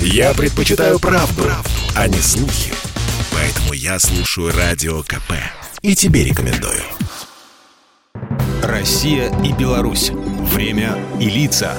Я предпочитаю правду, правду, а не слухи. Поэтому я слушаю Радио КП. И тебе рекомендую. Россия и Беларусь. Время и лица.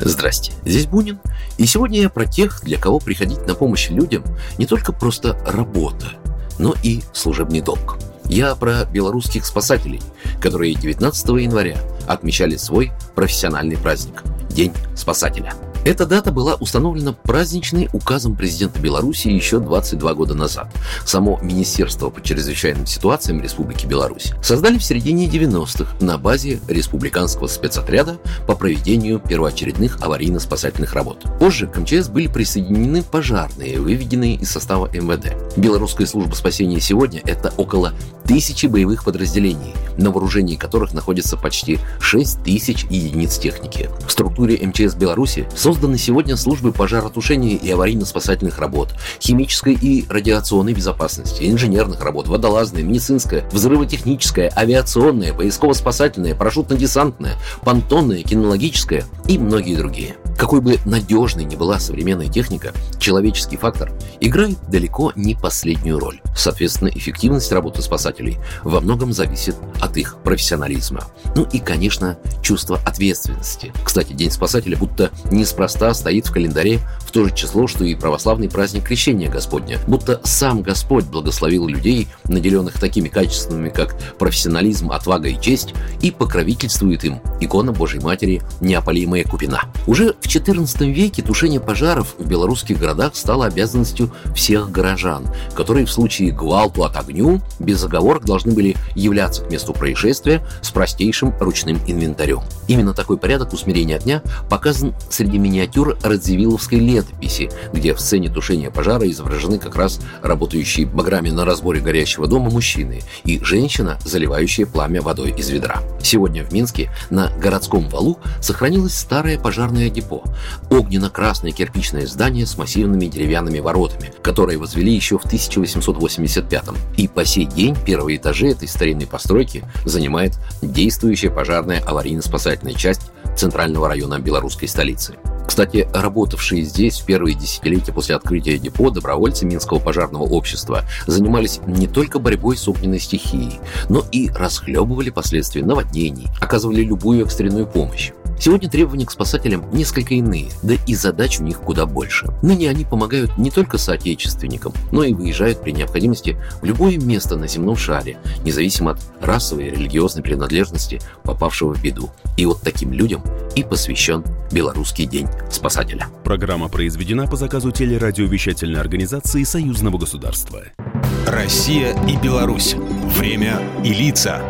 Здрасте, здесь Бунин. И сегодня я про тех, для кого приходить на помощь людям не только просто работа, но и служебный долг. Я про белорусских спасателей, которые 19 января отмечали свой профессиональный праздник – День спасателя – эта дата была установлена праздничной указом президента Беларуси еще 22 года назад. Само Министерство по чрезвычайным ситуациям Республики Беларусь создали в середине 90-х на базе Республиканского спецотряда по проведению первоочередных аварийно-спасательных работ. Позже к МЧС были присоединены пожарные, выведенные из состава МВД. Белорусская служба спасения сегодня – это около тысячи боевых подразделений, на вооружении которых находится почти 6 тысяч единиц техники. В структуре МЧС Беларуси Созданы сегодня службы пожаротушения и аварийно-спасательных работ, химической и радиационной безопасности, инженерных работ, водолазная, медицинская, взрывотехническая, авиационная, поисково-спасательная, парашютно-десантная, понтонная, кинологическая и многие другие. Какой бы надежной ни была современная техника, человеческий фактор играет далеко не последнюю роль. Соответственно, эффективность работы спасателей во многом зависит от их профессионализма. Ну и, конечно, чувство ответственности. Кстати, День спасателя будто неспроста стоит в календаре в то же число, что и православный праздник Крещения Господня. Будто сам Господь благословил людей, наделенных такими качествами, как профессионализм, отвага и честь, и покровительствует им икона Божьей Матери Неопалимая Купина. Уже в XIV веке тушение пожаров в белорусских городах стало обязанностью всех горожан, которые в случае гвалту от огню без оговорок должны были являться к месту происшествия с простейшим ручным инвентарем. Именно такой порядок усмирения огня показан среди миниатюр Радзивилловской летописи, где в сцене тушения пожара изображены как раз работающие баграми на разборе горящего дома мужчины и женщина, заливающая пламя водой из ведра. Сегодня в Минске на городском валу сохранилось старое пожарное депо депо. Огненно-красное кирпичное здание с массивными деревянными воротами, которые возвели еще в 1885 -м. И по сей день первые этажи этой старинной постройки занимает действующая пожарная аварийно-спасательная часть центрального района белорусской столицы. Кстати, работавшие здесь в первые десятилетия после открытия депо добровольцы Минского пожарного общества занимались не только борьбой с огненной стихией, но и расхлебывали последствия наводнений, оказывали любую экстренную помощь. Сегодня требования к спасателям несколько иные, да и задач у них куда больше. Ныне они помогают не только соотечественникам, но и выезжают при необходимости в любое место на земном шаре, независимо от расовой и религиозной принадлежности попавшего в беду. И вот таким людям и посвящен Белорусский день спасателя. Программа произведена по заказу телерадиовещательной организации Союзного государства. Россия и Беларусь. Время и лица.